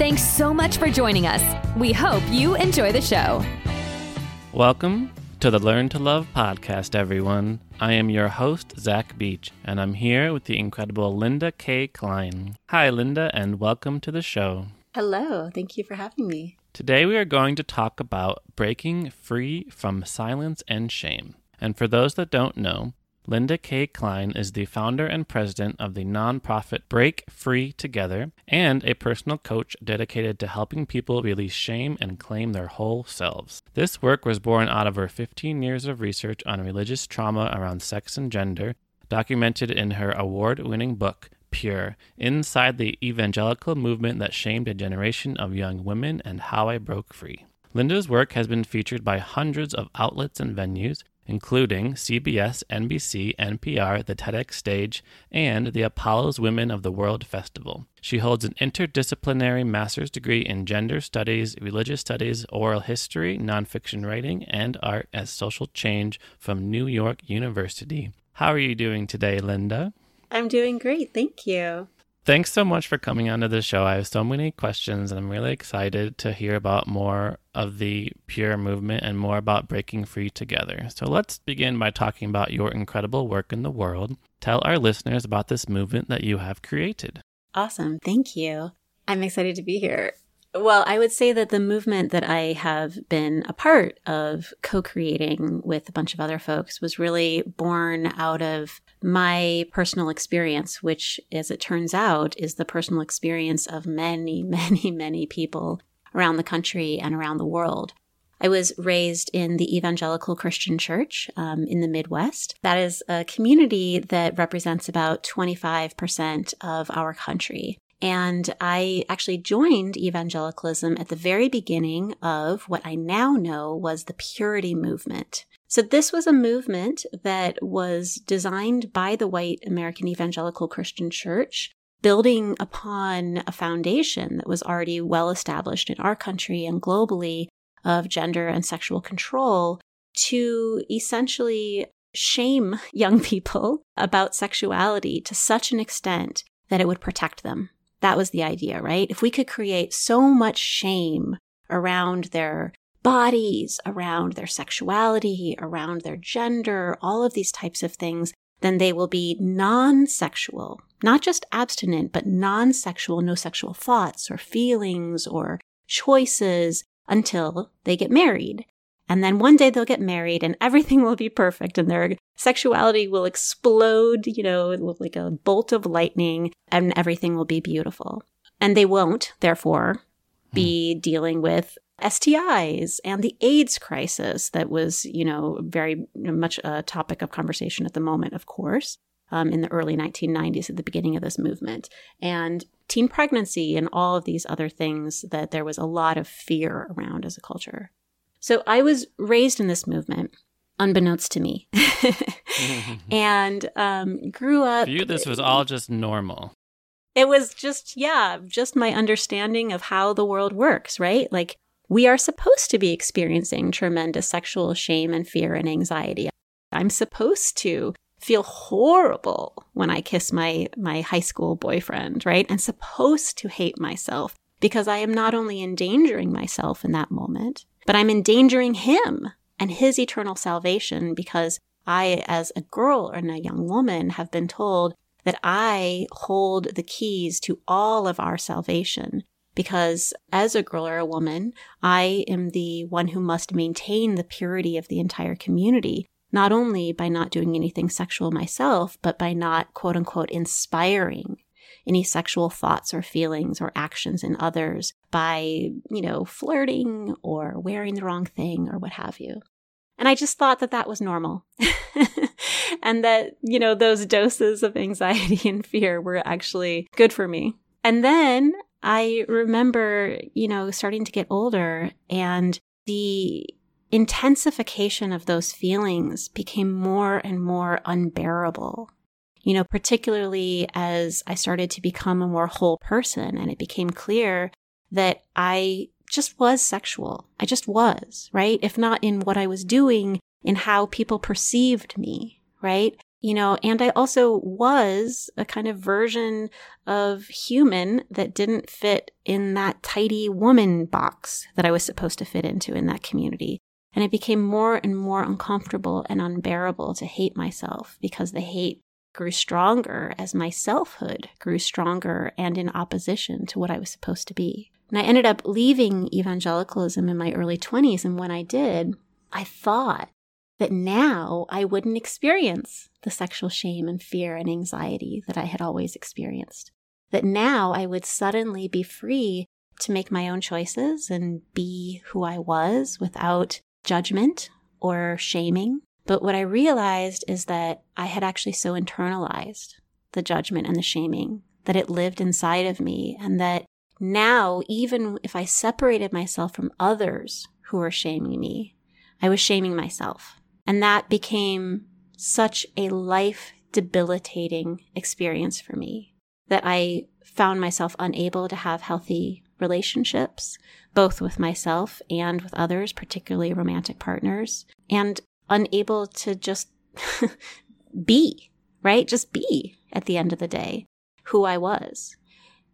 Thanks so much for joining us. We hope you enjoy the show. Welcome to the Learn to Love podcast, everyone. I am your host, Zach Beach, and I'm here with the incredible Linda Kay Klein. Hi, Linda, and welcome to the show. Hello, thank you for having me. Today, we are going to talk about breaking free from silence and shame. And for those that don't know, Linda Kay Klein is the founder and president of the nonprofit Break Free Together and a personal coach dedicated to helping people release shame and claim their whole selves. This work was born out of her 15 years of research on religious trauma around sex and gender, documented in her award winning book, Pure Inside the Evangelical Movement That Shamed a Generation of Young Women and How I Broke Free. Linda's work has been featured by hundreds of outlets and venues, including CBS, NBC, NPR, the TEDx Stage, and the Apollos Women of the World Festival. She holds an interdisciplinary master's degree in gender studies, religious studies, oral history, nonfiction writing, and art as social change from New York University. How are you doing today, Linda? I'm doing great. Thank you. Thanks so much for coming onto the show. I have so many questions, and I'm really excited to hear about more of the Pure movement and more about breaking free together. So let's begin by talking about your incredible work in the world. Tell our listeners about this movement that you have created. Awesome. Thank you. I'm excited to be here. Well, I would say that the movement that I have been a part of co creating with a bunch of other folks was really born out of my personal experience, which, as it turns out, is the personal experience of many, many, many people around the country and around the world. I was raised in the Evangelical Christian Church um, in the Midwest. That is a community that represents about 25% of our country. And I actually joined evangelicalism at the very beginning of what I now know was the purity movement. So this was a movement that was designed by the white American Evangelical Christian Church, building upon a foundation that was already well established in our country and globally of gender and sexual control to essentially shame young people about sexuality to such an extent that it would protect them. That was the idea, right? If we could create so much shame around their bodies, around their sexuality, around their gender, all of these types of things, then they will be non sexual, not just abstinent, but non sexual, no sexual thoughts or feelings or choices until they get married. And then one day they'll get married and everything will be perfect and their sexuality will explode, you know, like a bolt of lightning and everything will be beautiful. And they won't, therefore, be hmm. dealing with STIs and the AIDS crisis that was, you know, very much a topic of conversation at the moment, of course, um, in the early 1990s at the beginning of this movement. And teen pregnancy and all of these other things that there was a lot of fear around as a culture. So I was raised in this movement, unbeknownst to me, and um, grew up. For you, this was all just normal. It was just, yeah, just my understanding of how the world works, right? Like, we are supposed to be experiencing tremendous sexual shame and fear and anxiety. I'm supposed to feel horrible when I kiss my my high school boyfriend, right? I'm supposed to hate myself because I am not only endangering myself in that moment, but I'm endangering him and his eternal salvation because I, as a girl and a young woman, have been told that I hold the keys to all of our salvation. Because as a girl or a woman, I am the one who must maintain the purity of the entire community, not only by not doing anything sexual myself, but by not quote unquote inspiring any sexual thoughts or feelings or actions in others by, you know, flirting or wearing the wrong thing or what have you. And I just thought that that was normal. and that, you know, those doses of anxiety and fear were actually good for me. And then I remember, you know, starting to get older and the intensification of those feelings became more and more unbearable. You know, particularly as I started to become a more whole person and it became clear that I just was sexual. I just was, right? If not in what I was doing, in how people perceived me, right? You know, and I also was a kind of version of human that didn't fit in that tidy woman box that I was supposed to fit into in that community. And it became more and more uncomfortable and unbearable to hate myself because the hate grew stronger as my selfhood grew stronger and in opposition to what I was supposed to be. And I ended up leaving evangelicalism in my early 20s. And when I did, I thought that now I wouldn't experience the sexual shame and fear and anxiety that I had always experienced. That now I would suddenly be free to make my own choices and be who I was without judgment or shaming. But what I realized is that I had actually so internalized the judgment and the shaming that it lived inside of me and that now, even if I separated myself from others who were shaming me, I was shaming myself. And that became such a life debilitating experience for me that I found myself unable to have healthy relationships, both with myself and with others, particularly romantic partners, and unable to just be, right? Just be at the end of the day who I was.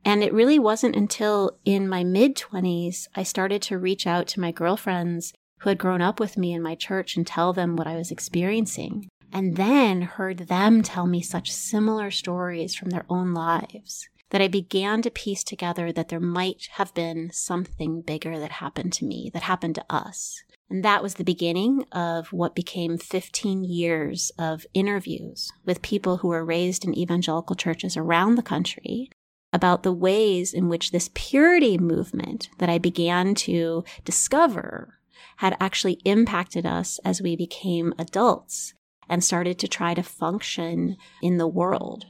And it really wasn't until in my mid 20s I started to reach out to my girlfriends who had grown up with me in my church and tell them what I was experiencing. And then heard them tell me such similar stories from their own lives that I began to piece together that there might have been something bigger that happened to me, that happened to us. And that was the beginning of what became 15 years of interviews with people who were raised in evangelical churches around the country about the ways in which this purity movement that I began to discover had actually impacted us as we became adults and started to try to function in the world.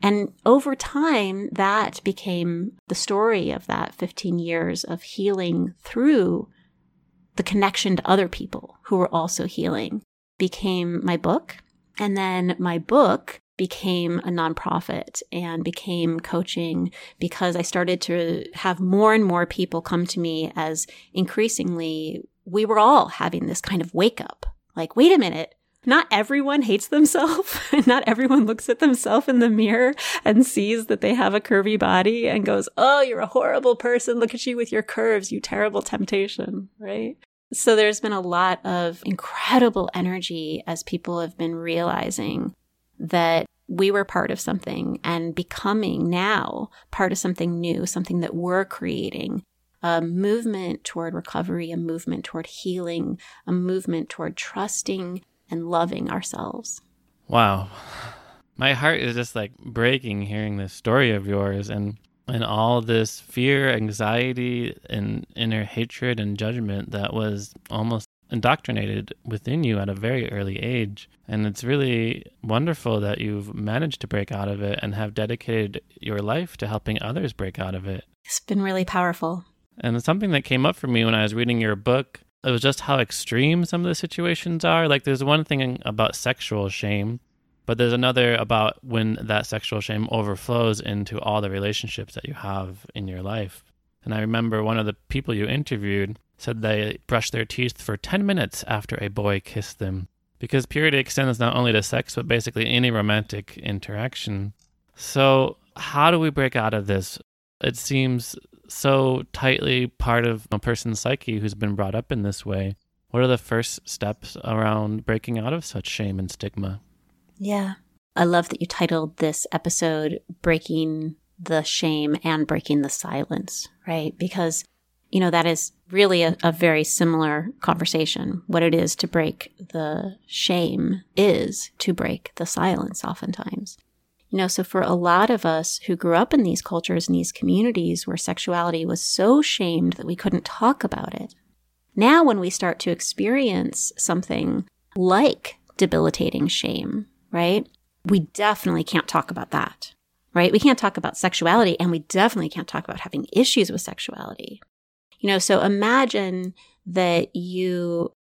And over time, that became the story of that 15 years of healing through the connection to other people who were also healing became my book. And then my book became a nonprofit and became coaching because I started to have more and more people come to me as increasingly we were all having this kind of wake up. Like, wait a minute. Not everyone hates themselves. Not everyone looks at themselves in the mirror and sees that they have a curvy body and goes, Oh, you're a horrible person. Look at you with your curves, you terrible temptation, right? So there's been a lot of incredible energy as people have been realizing that we were part of something and becoming now part of something new, something that we're creating. A movement toward recovery, a movement toward healing, a movement toward trusting and loving ourselves. Wow. My heart is just like breaking hearing this story of yours and and all this fear, anxiety, and inner hatred and judgment that was almost indoctrinated within you at a very early age. And it's really wonderful that you've managed to break out of it and have dedicated your life to helping others break out of it. It's been really powerful. And something that came up for me when I was reading your book, it was just how extreme some of the situations are. Like there's one thing about sexual shame, but there's another about when that sexual shame overflows into all the relationships that you have in your life. And I remember one of the people you interviewed said they brushed their teeth for 10 minutes after a boy kissed them. Because purity extends not only to sex, but basically any romantic interaction. So, how do we break out of this? It seems so tightly part of a person's psyche who's been brought up in this way. What are the first steps around breaking out of such shame and stigma? Yeah. I love that you titled this episode Breaking the Shame and Breaking the Silence, right? Because you know, that is really a, a, very similar conversation. What it is to break the shame is to break the silence, oftentimes. You know, so for a lot of us who grew up in these cultures and these communities where sexuality was so shamed that we couldn't talk about it, now when we start to experience something like debilitating shame, right? We definitely can't talk about that, right? We can't talk about sexuality and we definitely can't talk about having issues with sexuality you know, so imagine that you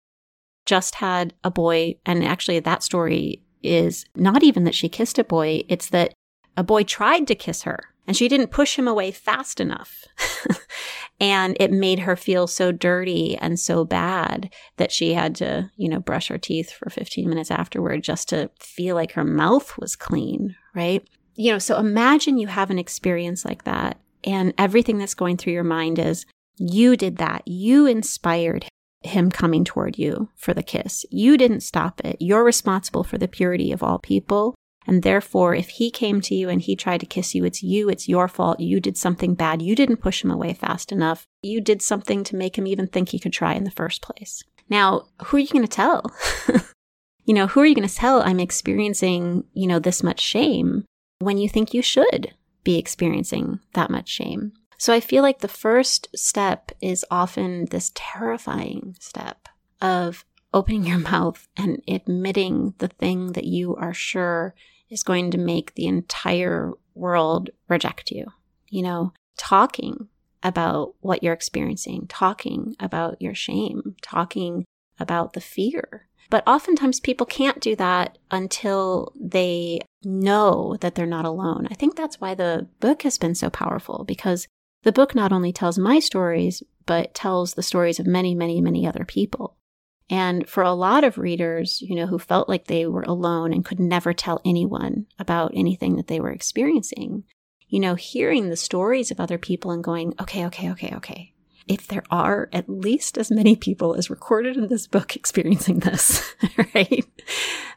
just had a boy. And actually, that story is not even that she kissed a boy, it's that a boy tried to kiss her and she didn't push him away fast enough. and it made her feel so dirty and so bad that she had to, you know, brush her teeth for 15 minutes afterward just to feel like her mouth was clean, right? You know, so imagine you have an experience like that and everything that's going through your mind is you did that. You inspired him coming toward you for the kiss. You didn't stop it. You're responsible for the purity of all people. And therefore, if he came to you and he tried to kiss you, it's you, it's your fault. You did something bad. You didn't push him away fast enough. You did something to make him even think he could try in the first place. Now, who are you going to tell? you know, who are you going to tell I'm experiencing, you know, this much shame when you think you should be experiencing that much shame? So I feel like the first step is often this terrifying step of opening your mouth and admitting the thing that you are sure is going to make the entire world reject you. You know, talking about what you're experiencing, talking about your shame, talking about the fear. But oftentimes people can't do that until they know that they're not alone. I think that's why the book has been so powerful because the book not only tells my stories, but tells the stories of many, many, many other people. And for a lot of readers, you know, who felt like they were alone and could never tell anyone about anything that they were experiencing, you know, hearing the stories of other people and going, okay, okay, okay, okay. If there are at least as many people as recorded in this book experiencing this, right?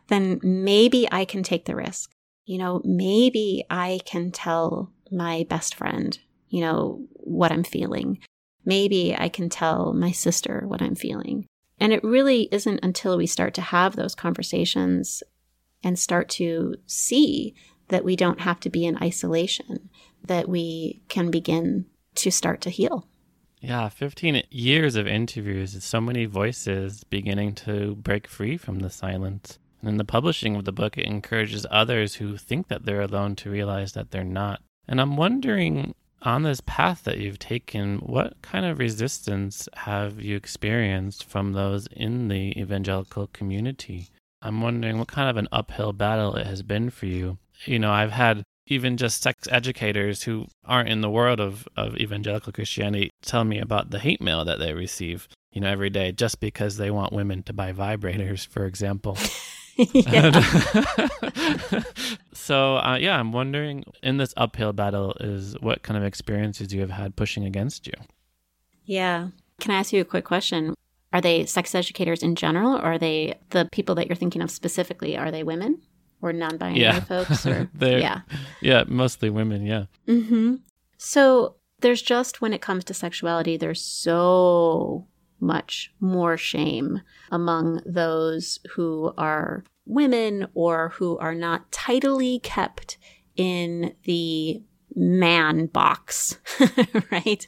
Then maybe I can take the risk. You know, maybe I can tell my best friend, you know, what I'm feeling. Maybe I can tell my sister what I'm feeling. And it really isn't until we start to have those conversations and start to see that we don't have to be in isolation, that we can begin to start to heal. Yeah, 15 years of interviews, so many voices beginning to break free from the silence. And in the publishing of the book, it encourages others who think that they're alone to realize that they're not. And I'm wondering on this path that you've taken, what kind of resistance have you experienced from those in the evangelical community? I'm wondering what kind of an uphill battle it has been for you. You know, I've had even just sex educators who aren't in the world of, of evangelical Christianity tell me about the hate mail that they receive, you know, every day just because they want women to buy vibrators, for example. so uh, yeah, I'm wondering in this uphill battle is what kind of experiences you have had pushing against you. Yeah. Can I ask you a quick question? Are they sex educators in general, or are they the people that you're thinking of specifically? Are they women or non-binary yeah. folks? Or yeah, yeah, mostly women. Yeah. Mm-hmm. So there's just when it comes to sexuality, there's so much more shame among those who are women or who are not tidily kept in the man box, right?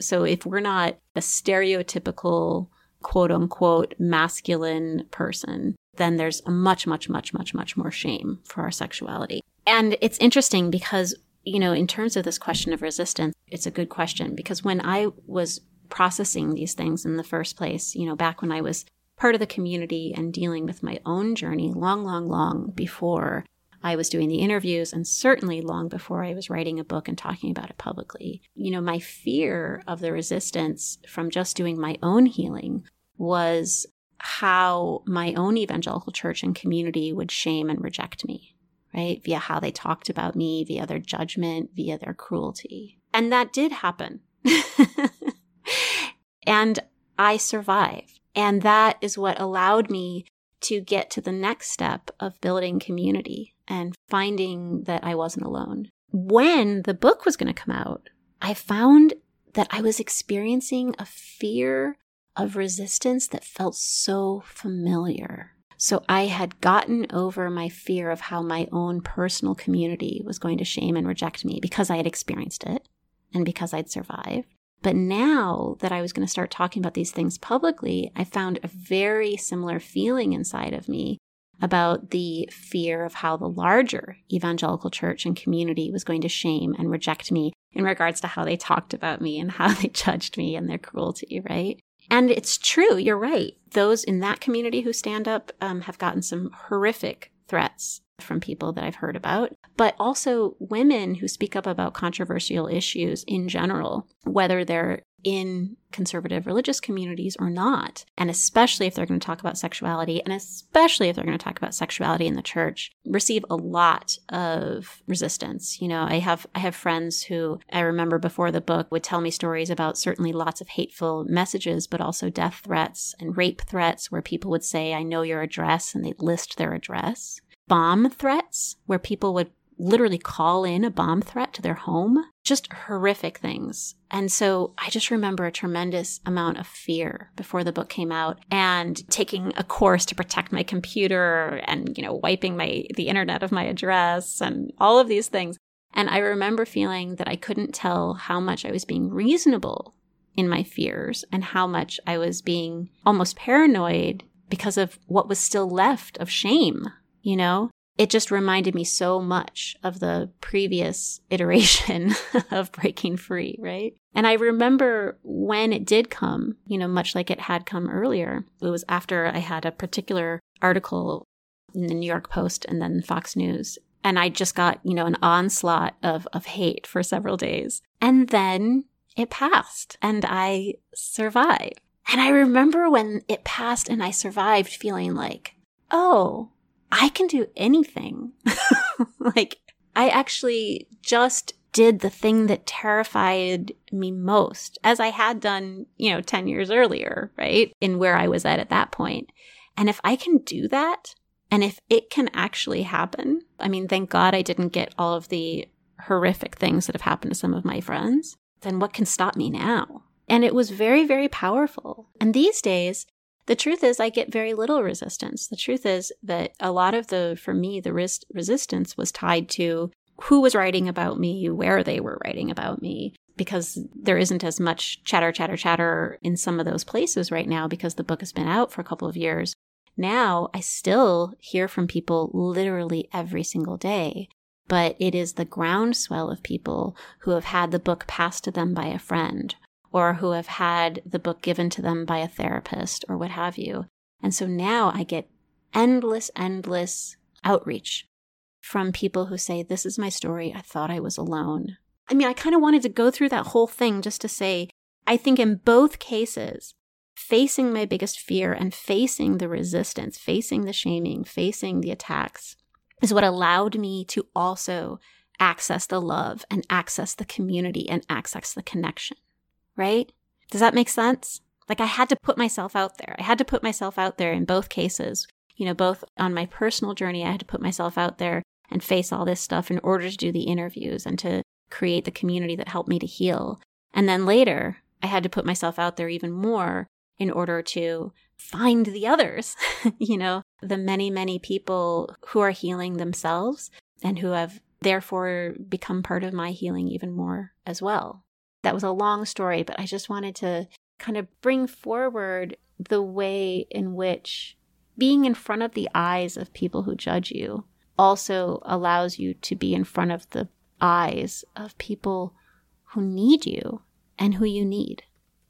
So if we're not a stereotypical quote unquote masculine person, then there's a much, much, much, much, much more shame for our sexuality. And it's interesting because, you know, in terms of this question of resistance, it's a good question because when I was processing these things in the first place, you know, back when I was part of the community and dealing with my own journey long, long, long before I was doing the interviews and certainly long before I was writing a book and talking about it publicly. You know, my fear of the resistance from just doing my own healing was how my own evangelical church and community would shame and reject me, right? Via how they talked about me, via their judgment, via their cruelty. And that did happen. and I survived. And that is what allowed me to get to the next step of building community and finding that I wasn't alone. When the book was going to come out, I found that I was experiencing a fear of resistance that felt so familiar. So I had gotten over my fear of how my own personal community was going to shame and reject me because I had experienced it and because I'd survived. But now that I was going to start talking about these things publicly, I found a very similar feeling inside of me about the fear of how the larger evangelical church and community was going to shame and reject me in regards to how they talked about me and how they judged me and their cruelty, right? And it's true. You're right. Those in that community who stand up um, have gotten some horrific threats from people that I've heard about, but also women who speak up about controversial issues in general, whether they're in conservative religious communities or not. And especially if they're going to talk about sexuality, and especially if they're going to talk about sexuality in the church, receive a lot of resistance. You know, I have I have friends who I remember before the book would tell me stories about certainly lots of hateful messages, but also death threats and rape threats where people would say, I know your address, and they'd list their address. Bomb threats where people would literally call in a bomb threat to their home. Just horrific things. And so I just remember a tremendous amount of fear before the book came out and taking a course to protect my computer and, you know, wiping my, the internet of my address and all of these things. And I remember feeling that I couldn't tell how much I was being reasonable in my fears and how much I was being almost paranoid because of what was still left of shame, you know? it just reminded me so much of the previous iteration of breaking free, right? And I remember when it did come, you know, much like it had come earlier. It was after I had a particular article in the New York Post and then Fox News. And I just got, you know, an onslaught of, of hate for several days. And then it passed and I survived. And I remember when it passed and I survived feeling like, oh, I can do anything. like, I actually just did the thing that terrified me most, as I had done, you know, 10 years earlier, right? In where I was at at that point. And if I can do that, and if it can actually happen, I mean, thank God I didn't get all of the horrific things that have happened to some of my friends, then what can stop me now? And it was very, very powerful. And these days, the truth is, I get very little resistance. The truth is that a lot of the, for me, the res- resistance was tied to who was writing about me, where they were writing about me, because there isn't as much chatter, chatter, chatter in some of those places right now because the book has been out for a couple of years. Now I still hear from people literally every single day, but it is the groundswell of people who have had the book passed to them by a friend or who have had the book given to them by a therapist or what have you. And so now I get endless, endless outreach from people who say, This is my story. I thought I was alone. I mean, I kind of wanted to go through that whole thing just to say, I think in both cases, facing my biggest fear and facing the resistance, facing the shaming, facing the attacks is what allowed me to also access the love and access the community and access the connection right? Does that make sense? Like I had to put myself out there. I had to put myself out there in both cases. You know, both on my personal journey, I had to put myself out there and face all this stuff in order to do the interviews and to create the community that helped me to heal. And then later, I had to put myself out there even more in order to find the others, you know, the many, many people who are healing themselves and who have therefore become part of my healing even more as well. That was a long story, but I just wanted to kind of bring forward the way in which being in front of the eyes of people who judge you also allows you to be in front of the eyes of people who need you and who you need.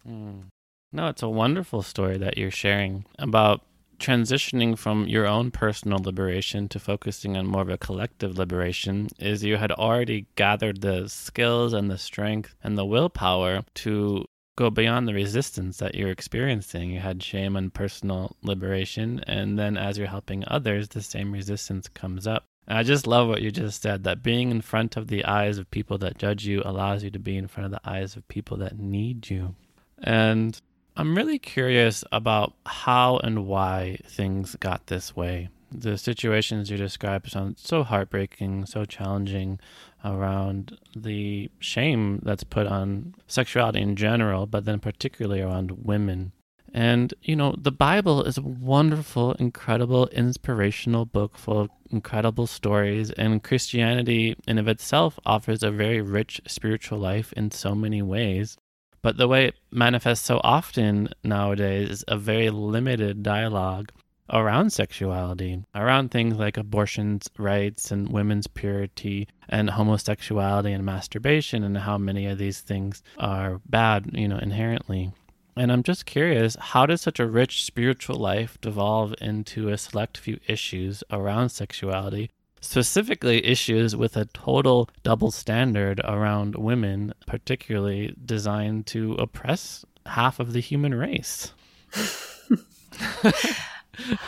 Mm. No, it's a wonderful story that you're sharing about transitioning from your own personal liberation to focusing on more of a collective liberation is you had already gathered the skills and the strength and the willpower to go beyond the resistance that you're experiencing. You had shame and personal liberation, and then as you're helping others, the same resistance comes up. And I just love what you just said that being in front of the eyes of people that judge you allows you to be in front of the eyes of people that need you. And I'm really curious about how and why things got this way. The situations you describe sound so heartbreaking, so challenging around the shame that's put on sexuality in general, but then particularly around women. And, you know, the Bible is a wonderful, incredible, inspirational book full of incredible stories, and Christianity in of itself offers a very rich spiritual life in so many ways. But the way it manifests so often nowadays is a very limited dialogue around sexuality, around things like abortion's rights and women's purity and homosexuality and masturbation and how many of these things are bad, you know, inherently. And I'm just curious, how did such a rich spiritual life devolve into a select few issues around sexuality, specifically issues with a total double standard around women, particularly designed to oppress half of the human race?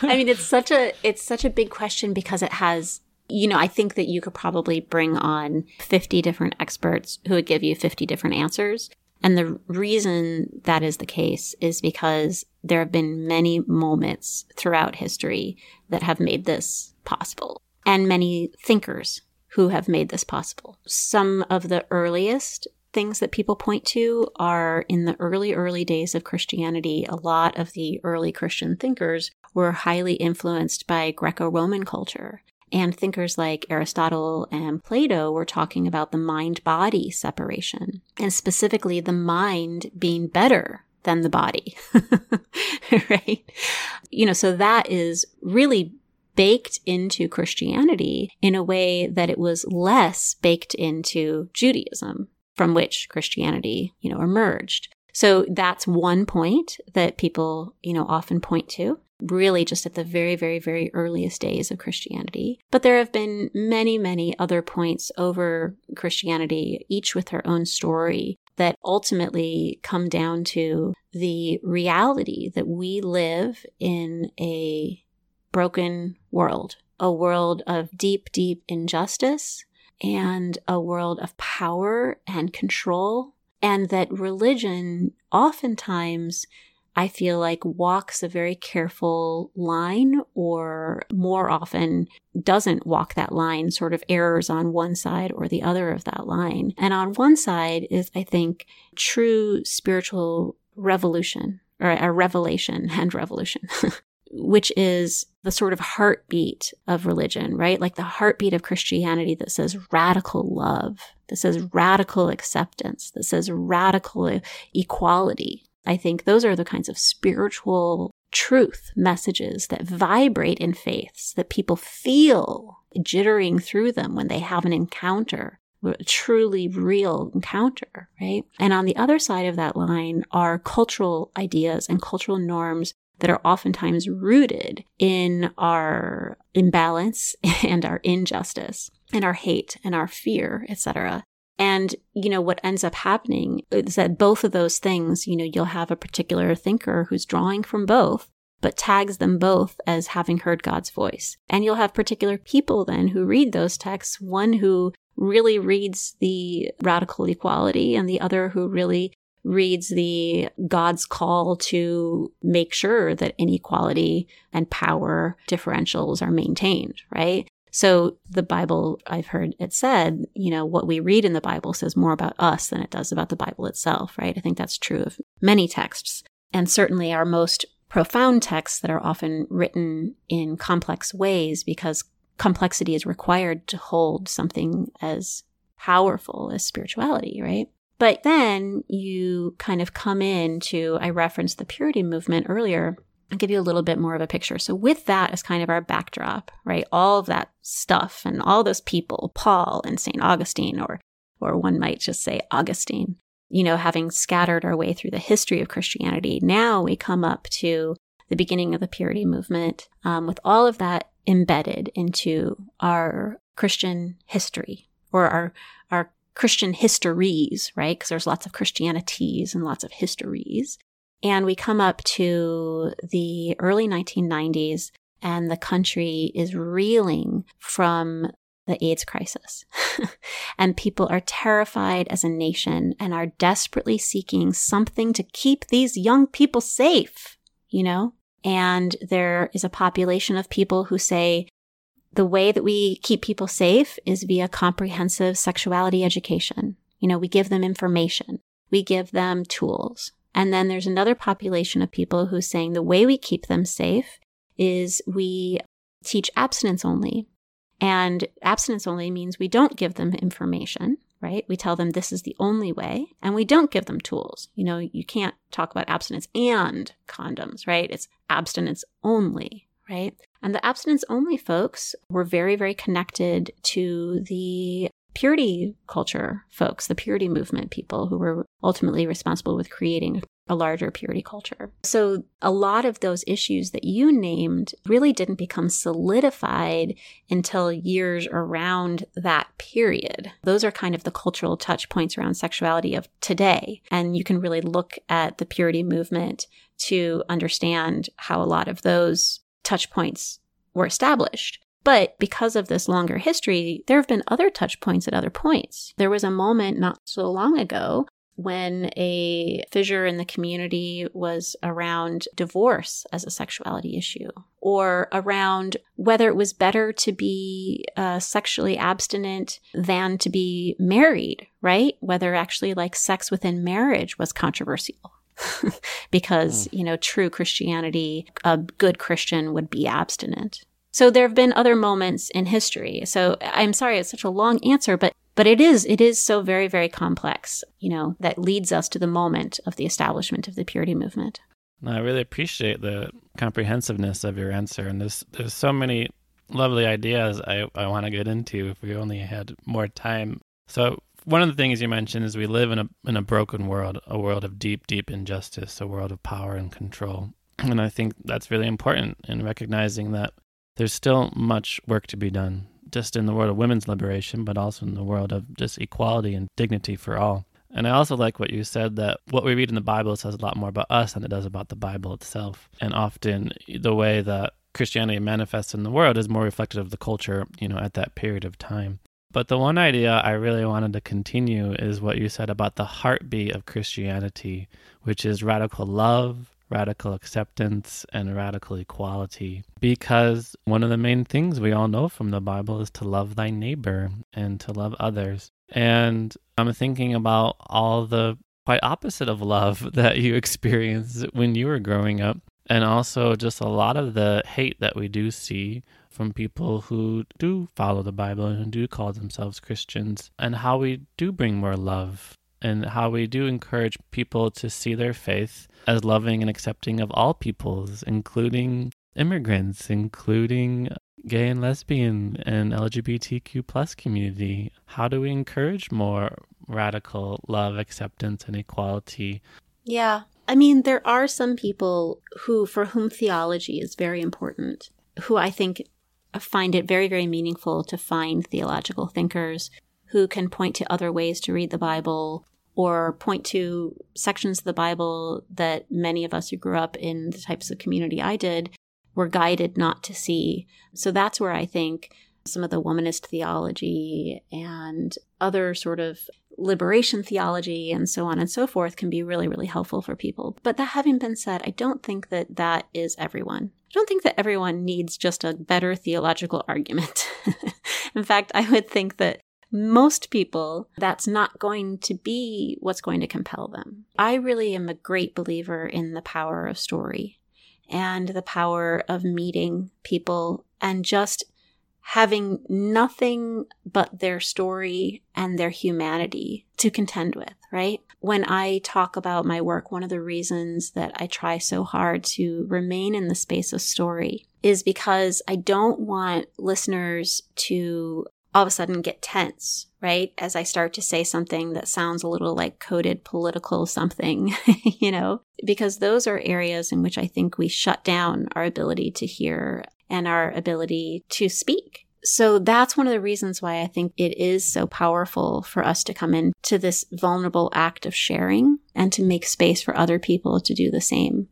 I mean, it's such a it's such a big question because it has you know, I think that you could probably bring on 50 different experts who would give you 50 different answers. And the reason that is the case is because there have been many moments throughout history that have made this possible and many thinkers who have made this possible. Some of the earliest things that people point to are in the early, early days of Christianity. A lot of the early Christian thinkers were highly influenced by Greco Roman culture. And thinkers like Aristotle and Plato were talking about the mind body separation, and specifically the mind being better than the body. right? You know, so that is really baked into Christianity in a way that it was less baked into Judaism, from which Christianity, you know, emerged. So that's one point that people, you know, often point to really just at the very, very, very earliest days of Christianity. But there have been many, many other points over Christianity, each with their own story, that ultimately come down to the reality that we live in a broken world, a world of deep, deep injustice and a world of power and control. And that religion oftentimes I feel like walks a very careful line or more often doesn't walk that line, sort of errors on one side or the other of that line. And on one side is, I think, true spiritual revolution or a revelation and revolution. which is the sort of heartbeat of religion, right? Like the heartbeat of Christianity that says radical love, that says radical acceptance, that says radical equality, I think those are the kinds of spiritual truth messages that vibrate in faiths that people feel jittering through them when they have an encounter a truly real encounter, right? And on the other side of that line are cultural ideas and cultural norms that are oftentimes rooted in our imbalance and our injustice and our hate and our fear, etc. And, you know, what ends up happening is that both of those things, you know, you'll have a particular thinker who's drawing from both, but tags them both as having heard God's voice. And you'll have particular people then who read those texts, one who really reads the radical equality and the other who really reads the God's call to make sure that inequality and power differentials are maintained, right? So the Bible, I've heard it said, you know, what we read in the Bible says more about us than it does about the Bible itself, right? I think that's true of many texts. And certainly our most profound texts that are often written in complex ways because complexity is required to hold something as powerful as spirituality, right? But then you kind of come into, I referenced the purity movement earlier, I'll give you a little bit more of a picture. So, with that as kind of our backdrop, right? All of that stuff and all those people, Paul and St. Augustine, or, or one might just say Augustine, you know, having scattered our way through the history of Christianity, now we come up to the beginning of the purity movement um, with all of that embedded into our Christian history or our, our Christian histories, right? Because there's lots of Christianities and lots of histories. And we come up to the early 1990s, and the country is reeling from the AIDS crisis. and people are terrified as a nation and are desperately seeking something to keep these young people safe, you know? And there is a population of people who say the way that we keep people safe is via comprehensive sexuality education. You know, we give them information, we give them tools, and then there's another population of people who's saying the way we keep them safe is we teach abstinence only. And abstinence only means we don't give them information, right? We tell them this is the only way, and we don't give them tools. You know, you can't talk about abstinence and condoms, right? It's abstinence only, right? And the abstinence only folks were very, very connected to the purity culture folks, the purity movement people who were ultimately responsible with creating a larger purity culture. So a lot of those issues that you named really didn't become solidified until years around that period. Those are kind of the cultural touch points around sexuality of today. And you can really look at the purity movement to understand how a lot of those touch points were established. But because of this longer history, there have been other touch points at other points. There was a moment not so long ago when a fissure in the community was around divorce as a sexuality issue, or around whether it was better to be uh, sexually abstinent than to be married, right? Whether actually like sex within marriage was controversial. because, mm. you know, true Christianity, a good Christian would be abstinent. So there have been other moments in history. So I'm sorry it's such a long answer, but but it is it is so very very complex, you know, that leads us to the moment of the establishment of the purity movement. I really appreciate the comprehensiveness of your answer and there's there's so many lovely ideas I, I want to get into if we only had more time. So one of the things you mentioned is we live in a in a broken world, a world of deep, deep injustice, a world of power and control. And I think that's really important in recognizing that there's still much work to be done, just in the world of women's liberation, but also in the world of just equality and dignity for all. And I also like what you said that what we read in the Bible says a lot more about us than it does about the Bible itself. And often the way that Christianity manifests in the world is more reflective of the culture, you know, at that period of time. But the one idea I really wanted to continue is what you said about the heartbeat of Christianity, which is radical love, radical acceptance and radical equality. Because one of the main things we all know from the Bible is to love thy neighbor and to love others. And I'm thinking about all the quite opposite of love that you experienced when you were growing up. And also just a lot of the hate that we do see from people who do follow the Bible and do call themselves Christians, and how we do bring more love and how we do encourage people to see their faith as loving and accepting of all peoples, including immigrants, including gay and lesbian and LGBTQ plus community. How do we encourage more radical love, acceptance, and equality? Yeah. I mean, there are some people who, for whom theology is very important, who I think find it very, very meaningful to find theological thinkers who can point to other ways to read the Bible, or point to sections of the Bible that many of us who grew up in the types of community I did were guided not to see. So that's where I think some of the womanist theology and other sort of liberation theology and so on and so forth can be really, really helpful for people. But that having been said, I don't think that that is everyone. I don't think that everyone needs just a better theological argument. In fact, I would think that most people, that's not going to be what's going to compel them. I really am a great believer in the power of story and the power of meeting people and just having nothing but their story and their humanity to contend with, right? When I talk about my work, one of the reasons that I try so hard to remain in the space of story is because I don't want listeners to all of a sudden get tense, right? As I start to say something that sounds a little like coded political something, you know, because those are areas in which I think we shut down our ability to hear and our ability to speak. So that's one of the reasons why I think it is so powerful for us to come into this vulnerable act of sharing and to make space for other people to do the same.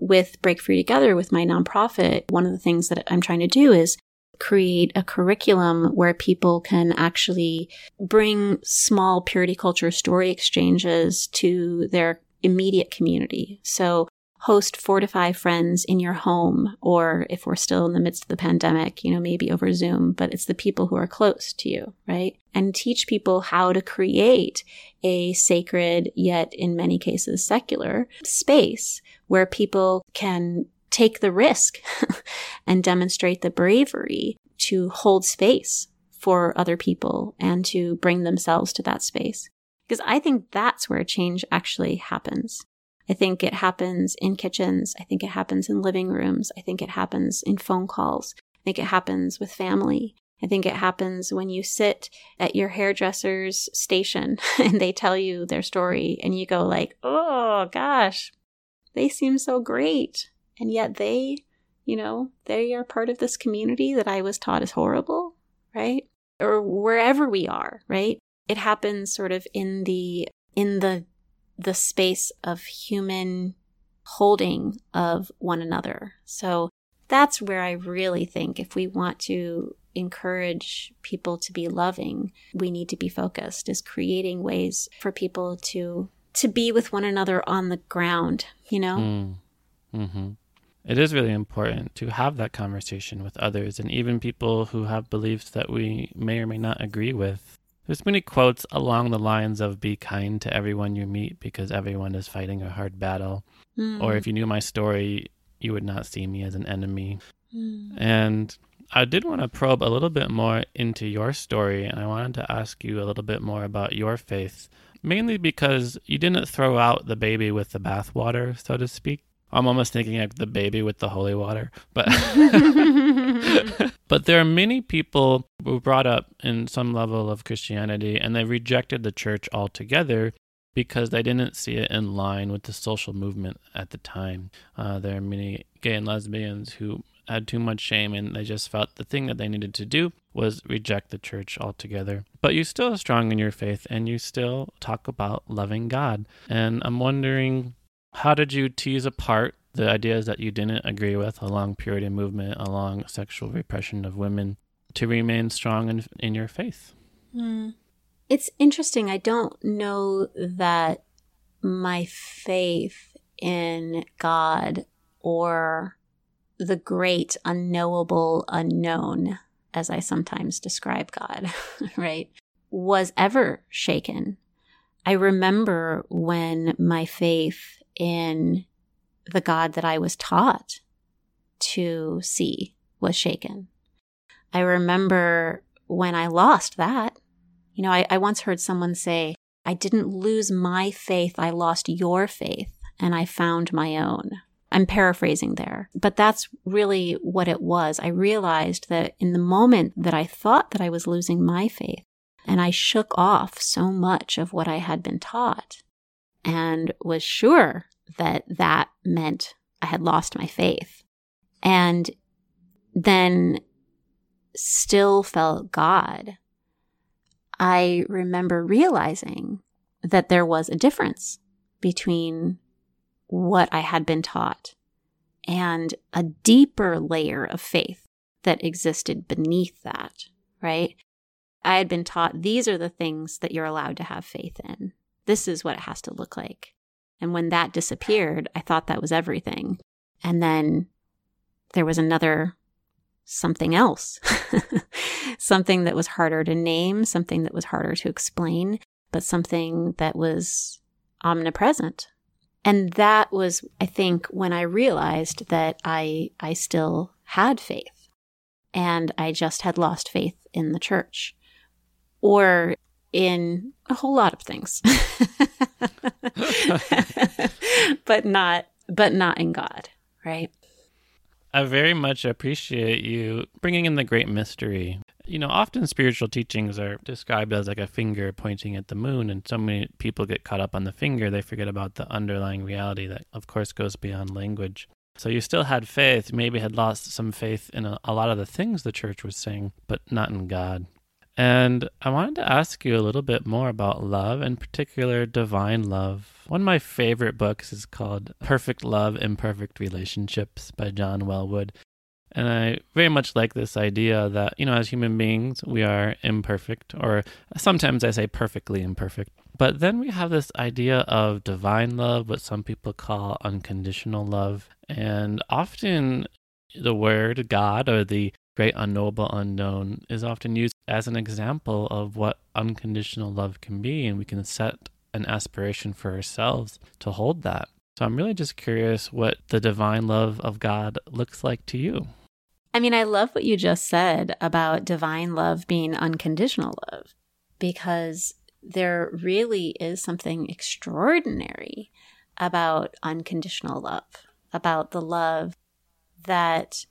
With Break Free Together, with my nonprofit, one of the things that I'm trying to do is create a curriculum where people can actually bring small purity culture story exchanges to their immediate community. So host four to five friends in your home, or if we're still in the midst of the pandemic, you know, maybe over Zoom, but it's the people who are close to you, right? And teach people how to create a sacred, yet in many cases secular space where people can take the risk and demonstrate the bravery to hold space for other people and to bring themselves to that space. Because I think that's where change actually happens. I think it happens in kitchens. I think it happens in living rooms. I think it happens in phone calls. I think it happens with family. I think it happens when you sit at your hairdresser's station and they tell you their story and you go like, "Oh gosh, they seem so great." And yet they, you know, they are part of this community that I was taught is horrible, right? Or wherever we are, right? It happens sort of in the in the the space of human holding of one another. So that's where I really think if we want to encourage people to be loving, we need to be focused is creating ways for people to to be with one another on the ground, you know? Mm. Mm-hmm. It is really important to have that conversation with others and even people who have beliefs that we may or may not agree with. There's many quotes along the lines of be kind to everyone you meet because everyone is fighting a hard battle. Mm. Or if you knew my story, you would not see me as an enemy. Mm. And I did want to probe a little bit more into your story, and I wanted to ask you a little bit more about your faith, mainly because you didn't throw out the baby with the bathwater, so to speak. I'm almost thinking like the baby with the holy water, but but there are many people who were brought up in some level of Christianity and they rejected the church altogether because they didn't see it in line with the social movement at the time. Uh, there are many gay and lesbians who had too much shame and they just felt the thing that they needed to do was reject the church altogether. But you still are strong in your faith and you still talk about loving God. And I'm wondering how did you tease apart the ideas that you didn't agree with along purity movement, along sexual repression of women, to remain strong in, in your faith? Mm. It's interesting. I don't know that my faith in God or the great unknowable unknown, as I sometimes describe God, right, was ever shaken. I remember when my faith in the God that I was taught to see was shaken. I remember when I lost that. You know, I, I once heard someone say, I didn't lose my faith, I lost your faith, and I found my own. I'm paraphrasing there, but that's really what it was. I realized that in the moment that I thought that I was losing my faith, and I shook off so much of what I had been taught and was sure that that meant I had lost my faith. And then still felt God. I remember realizing that there was a difference between what I had been taught and a deeper layer of faith that existed beneath that, right? I had been taught these are the things that you're allowed to have faith in. This is what it has to look like. And when that disappeared, I thought that was everything. And then there was another something else, something that was harder to name, something that was harder to explain, but something that was omnipresent and that was, I think, when I realized that I, I still had faith and I just had lost faith in the church or in a whole lot of things, but not, but not in God, right? I very much appreciate you bringing in the great mystery you know, often spiritual teachings are described as like a finger pointing at the moon, and so many people get caught up on the finger, they forget about the underlying reality that, of course, goes beyond language. So you still had faith, maybe had lost some faith in a, a lot of the things the church was saying, but not in God. And I wanted to ask you a little bit more about love, in particular, divine love. One of my favorite books is called Perfect Love, Imperfect Relationships by John Welwood. And I very much like this idea that, you know, as human beings, we are imperfect, or sometimes I say perfectly imperfect. But then we have this idea of divine love, what some people call unconditional love. And often the word God or the great unknowable unknown is often used as an example of what unconditional love can be. And we can set an aspiration for ourselves to hold that. So I'm really just curious what the divine love of God looks like to you. I mean, I love what you just said about divine love being unconditional love because there really is something extraordinary about unconditional love, about the love that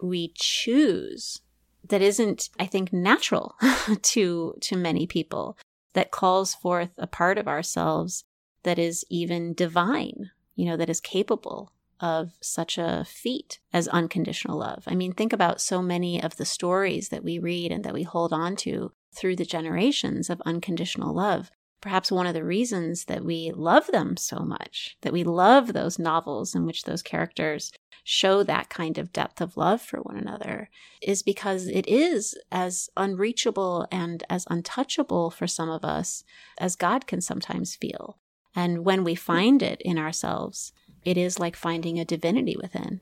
we choose that isn't, I think, natural to to many people, that calls forth a part of ourselves that is even divine, you know, that is capable of such a feat as unconditional love. I mean, think about so many of the stories that we read and that we hold on to through the generations of unconditional love. Perhaps one of the reasons that we love them so much, that we love those novels in which those characters show that kind of depth of love for one another, is because it is as unreachable and as untouchable for some of us as God can sometimes feel. And when we find it in ourselves, it is like finding a divinity within.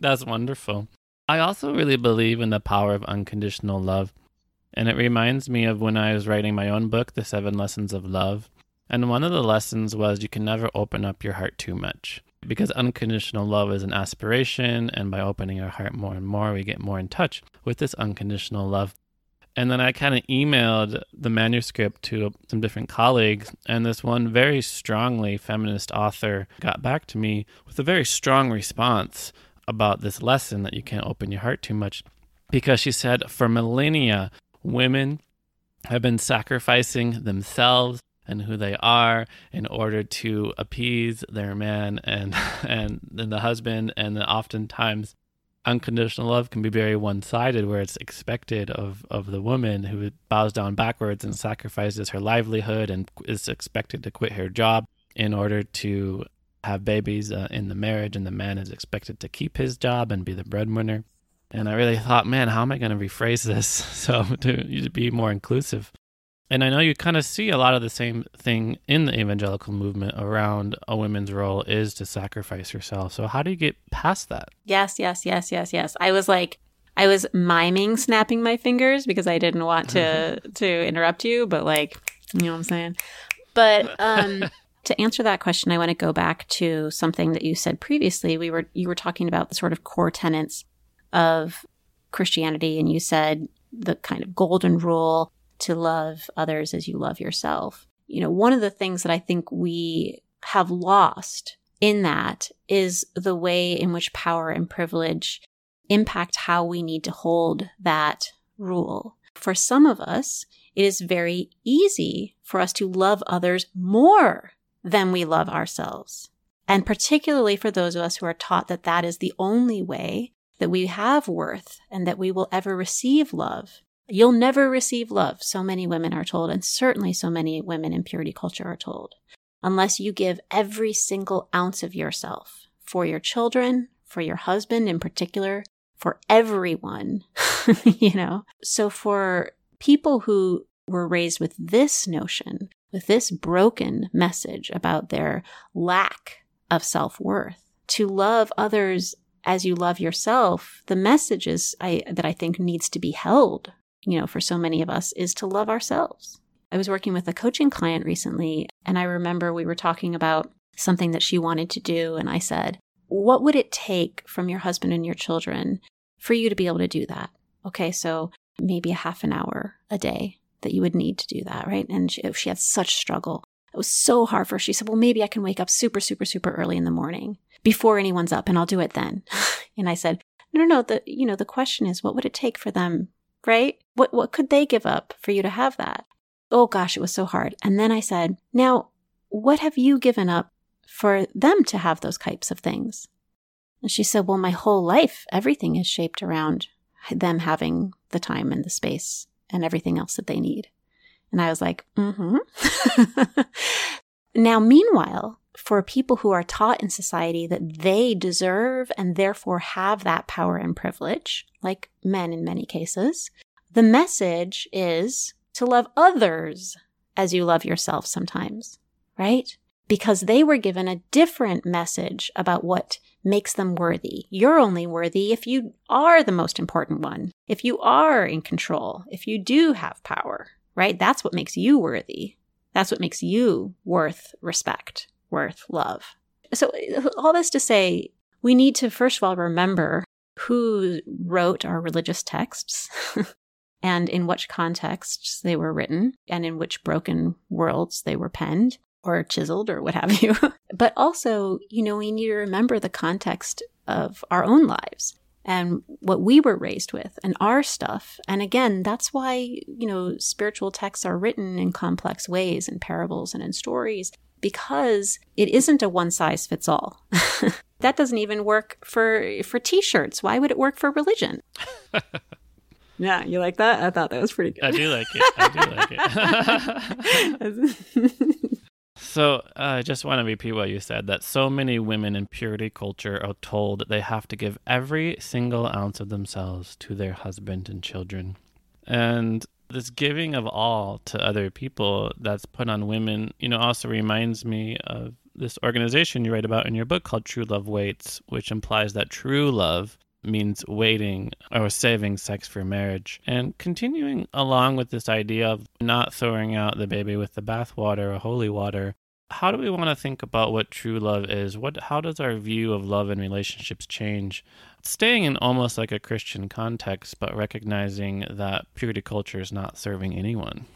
That's wonderful. I also really believe in the power of unconditional love. And it reminds me of when I was writing my own book, The Seven Lessons of Love. And one of the lessons was you can never open up your heart too much because unconditional love is an aspiration. And by opening our heart more and more, we get more in touch with this unconditional love. And then I kind of emailed the manuscript to some different colleagues, and this one very strongly feminist author got back to me with a very strong response about this lesson that you can't open your heart too much. Because she said, for millennia, women have been sacrificing themselves and who they are in order to appease their man and and, the husband. And oftentimes unconditional love can be very one-sided where it's expected of of the woman who bows down backwards and sacrifices her livelihood and is expected to quit her job in order to have babies uh, in the marriage. And the man is expected to keep his job and be the breadwinner and i really thought man how am i going to rephrase this so to, to be more inclusive and I know you kind of see a lot of the same thing in the evangelical movement around a woman's role is to sacrifice herself. So how do you get past that? Yes, yes, yes, yes, yes. I was like I was miming snapping my fingers because I didn't want to to interrupt you, but like, you know what I'm saying? But um to answer that question, I want to go back to something that you said previously. We were you were talking about the sort of core tenets of Christianity and you said the kind of golden rule to love others as you love yourself. You know, one of the things that I think we have lost in that is the way in which power and privilege impact how we need to hold that rule. For some of us, it is very easy for us to love others more than we love ourselves. And particularly for those of us who are taught that that is the only way that we have worth and that we will ever receive love. You'll never receive love, so many women are told, and certainly so many women in purity culture are told, unless you give every single ounce of yourself for your children, for your husband in particular, for everyone, you know? So for people who were raised with this notion, with this broken message about their lack of self worth, to love others as you love yourself, the message is I, that I think needs to be held you know, for so many of us is to love ourselves. I was working with a coaching client recently, and I remember we were talking about something that she wanted to do. And I said, What would it take from your husband and your children for you to be able to do that? Okay, so maybe a half an hour a day that you would need to do that, right? And she, she had such struggle. It was so hard for her. She said, Well, maybe I can wake up super, super, super early in the morning before anyone's up and I'll do it then. and I said, No, no, no. The you know, the question is what would it take for them right? What what could they give up for you to have that? Oh gosh, it was so hard. And then I said, "Now, what have you given up for them to have those types of things?" And she said, "Well, my whole life, everything is shaped around them having the time and the space and everything else that they need." And I was like, mm hmm. now, meanwhile, for people who are taught in society that they deserve and therefore have that power and privilege, like men in many cases, the message is to love others as you love yourself sometimes, right? Because they were given a different message about what makes them worthy. You're only worthy if you are the most important one, if you are in control, if you do have power, right? That's what makes you worthy. That's what makes you worth respect worth love. So, all this to say, we need to first of all remember who wrote our religious texts and in which contexts they were written and in which broken worlds they were penned or chiseled or what have you. but also, you know, we need to remember the context of our own lives and what we were raised with and our stuff. And again, that's why, you know, spiritual texts are written in complex ways in parables and in stories because it isn't a one size fits all. that doesn't even work for for t-shirts. Why would it work for religion? yeah, you like that? I thought that was pretty good. I do like it. I do like it. so uh, I just want to repeat what you said that so many women in purity culture are told that they have to give every single ounce of themselves to their husband and children. And this giving of all to other people that's put on women, you know, also reminds me of this organization you write about in your book called True Love Waits, which implies that true love means waiting or saving sex for marriage. And continuing along with this idea of not throwing out the baby with the bathwater or holy water, how do we want to think about what true love is? What how does our view of love and relationships change? Staying in almost like a Christian context, but recognizing that purity culture is not serving anyone.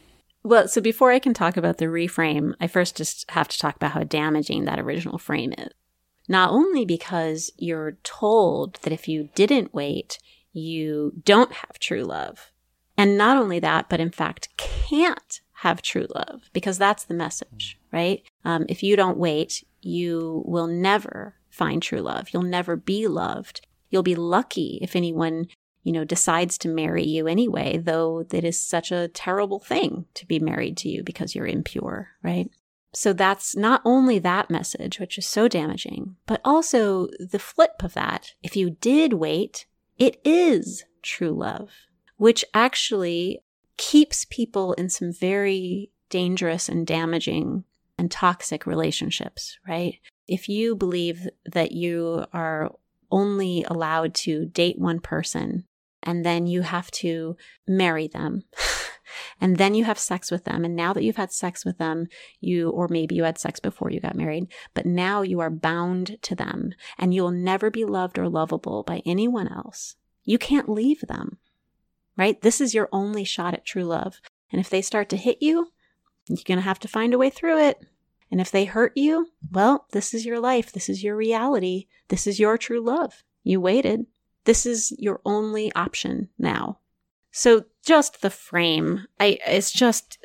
Well, so before I can talk about the reframe, I first just have to talk about how damaging that original frame is. Not only because you're told that if you didn't wait, you don't have true love. And not only that, but in fact can't have true love because that's the message, right? Um, if you don't wait, you will never find true love. You'll never be loved. You'll be lucky if anyone, you know, decides to marry you anyway, though it is such a terrible thing to be married to you because you're impure, right? So that's not only that message, which is so damaging, but also the flip of that. If you did wait, it is true love, which actually keeps people in some very dangerous and damaging and toxic relationships, right? If you believe that you are only allowed to date one person and then you have to marry them and then you have sex with them and now that you've had sex with them you or maybe you had sex before you got married but now you are bound to them and you'll never be loved or lovable by anyone else you can't leave them right? This is your only shot at true love. And if they start to hit you, you're going to have to find a way through it. And if they hurt you, well, this is your life. This is your reality. This is your true love. You waited. This is your only option now. So just the frame, I, it's just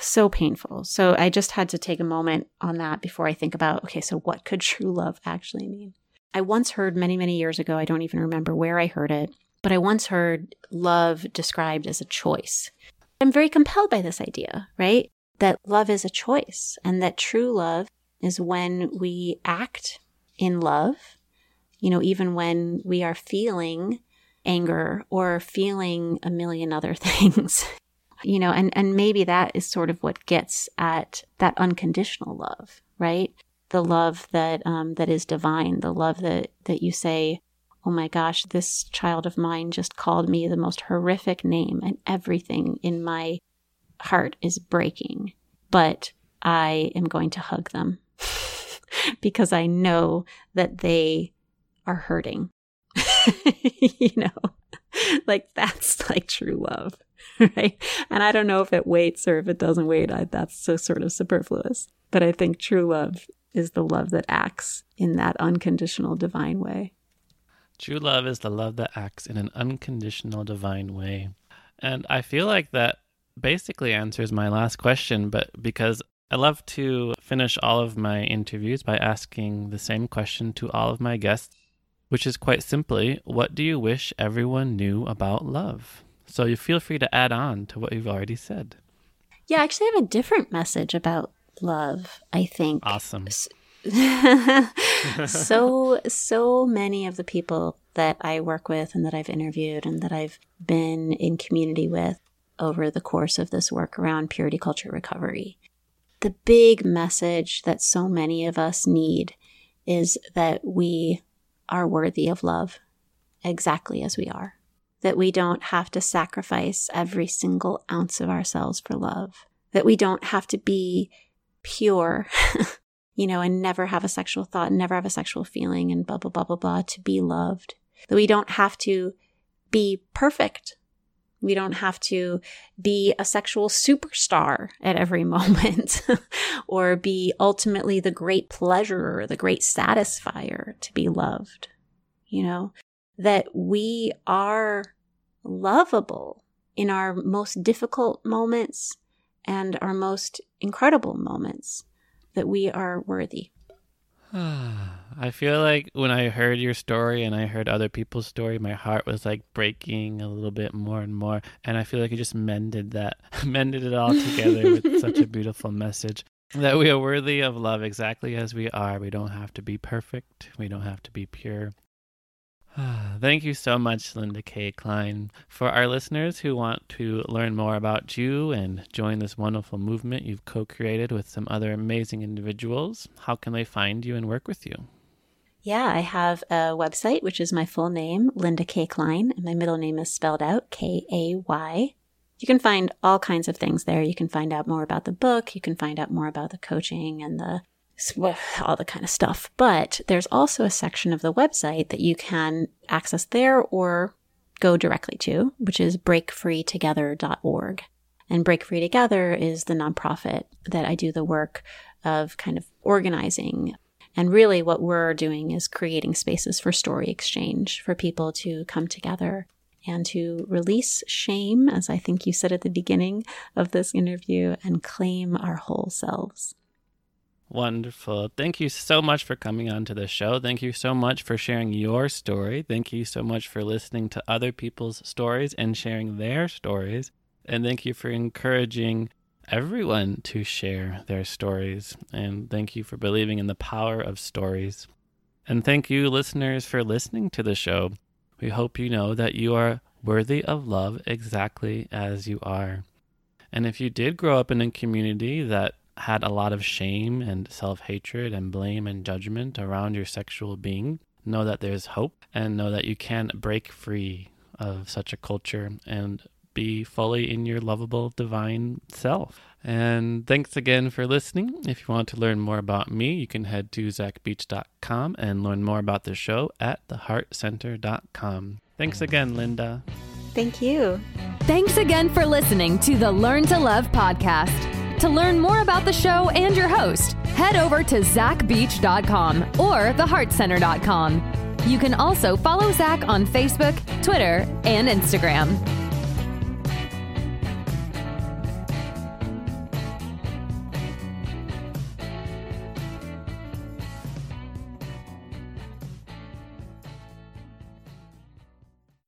so painful. So I just had to take a moment on that before I think about, okay, so what could true love actually mean? I once heard many, many years ago, I don't even remember where I heard it, but I once heard love described as a choice. I'm very compelled by this idea, right? That love is a choice and that true love is when we act in love, you know, even when we are feeling anger or feeling a million other things. you know, and, and maybe that is sort of what gets at that unconditional love, right? The love that um, that is divine, the love that that you say, oh my gosh, this child of mine just called me the most horrific name, and everything in my heart is breaking. But I am going to hug them because I know that they are hurting. you know, like that's like true love, right? And I don't know if it waits or if it doesn't wait. I, that's so sort of superfluous. But I think true love is the love that acts in that unconditional divine way. True love is the love that acts in an unconditional divine way. And I feel like that basically answers my last question, but because I love to finish all of my interviews by asking the same question to all of my guests, which is quite simply what do you wish everyone knew about love? So you feel free to add on to what you've already said. Yeah, I actually have a different message about love, I think. Awesome. so so many of the people that I work with and that I've interviewed and that I've been in community with over the course of this work around purity culture recovery. The big message that so many of us need is that we are worthy of love exactly as we are. That we don't have to sacrifice every single ounce of ourselves for love. That we don't have to be pure you know, and never have a sexual thought and never have a sexual feeling and blah, blah, blah, blah, blah to be loved. That we don't have to be perfect. We don't have to be a sexual superstar at every moment or be ultimately the great pleasurer, the great satisfier to be loved. You know, that we are lovable in our most difficult moments and our most incredible moments, that we are worthy. I feel like when I heard your story and I heard other people's story, my heart was like breaking a little bit more and more. And I feel like it just mended that, mended it all together with such a beautiful message that we are worthy of love exactly as we are. We don't have to be perfect, we don't have to be pure. Thank you so much, Linda Kay Klein. For our listeners who want to learn more about you and join this wonderful movement you've co created with some other amazing individuals, how can they find you and work with you? Yeah, I have a website, which is my full name, Linda Kay Klein, and my middle name is spelled out K A Y. You can find all kinds of things there. You can find out more about the book, you can find out more about the coaching and the all the kind of stuff. But there's also a section of the website that you can access there or go directly to, which is breakfreetogether.org. And Break Free Together is the nonprofit that I do the work of kind of organizing. And really, what we're doing is creating spaces for story exchange for people to come together and to release shame, as I think you said at the beginning of this interview, and claim our whole selves. Wonderful. Thank you so much for coming on to the show. Thank you so much for sharing your story. Thank you so much for listening to other people's stories and sharing their stories. And thank you for encouraging everyone to share their stories. And thank you for believing in the power of stories. And thank you, listeners, for listening to the show. We hope you know that you are worthy of love exactly as you are. And if you did grow up in a community that had a lot of shame and self hatred and blame and judgment around your sexual being, know that there's hope and know that you can break free of such a culture and be fully in your lovable divine self. And thanks again for listening. If you want to learn more about me, you can head to zachbeach.com and learn more about the show at theheartcenter.com. Thanks again, Linda. Thank you. Thanks again for listening to the Learn to Love podcast. To learn more about the show and your host, head over to zachbeach.com or theheartcenter.com. You can also follow Zach on Facebook, Twitter, and Instagram.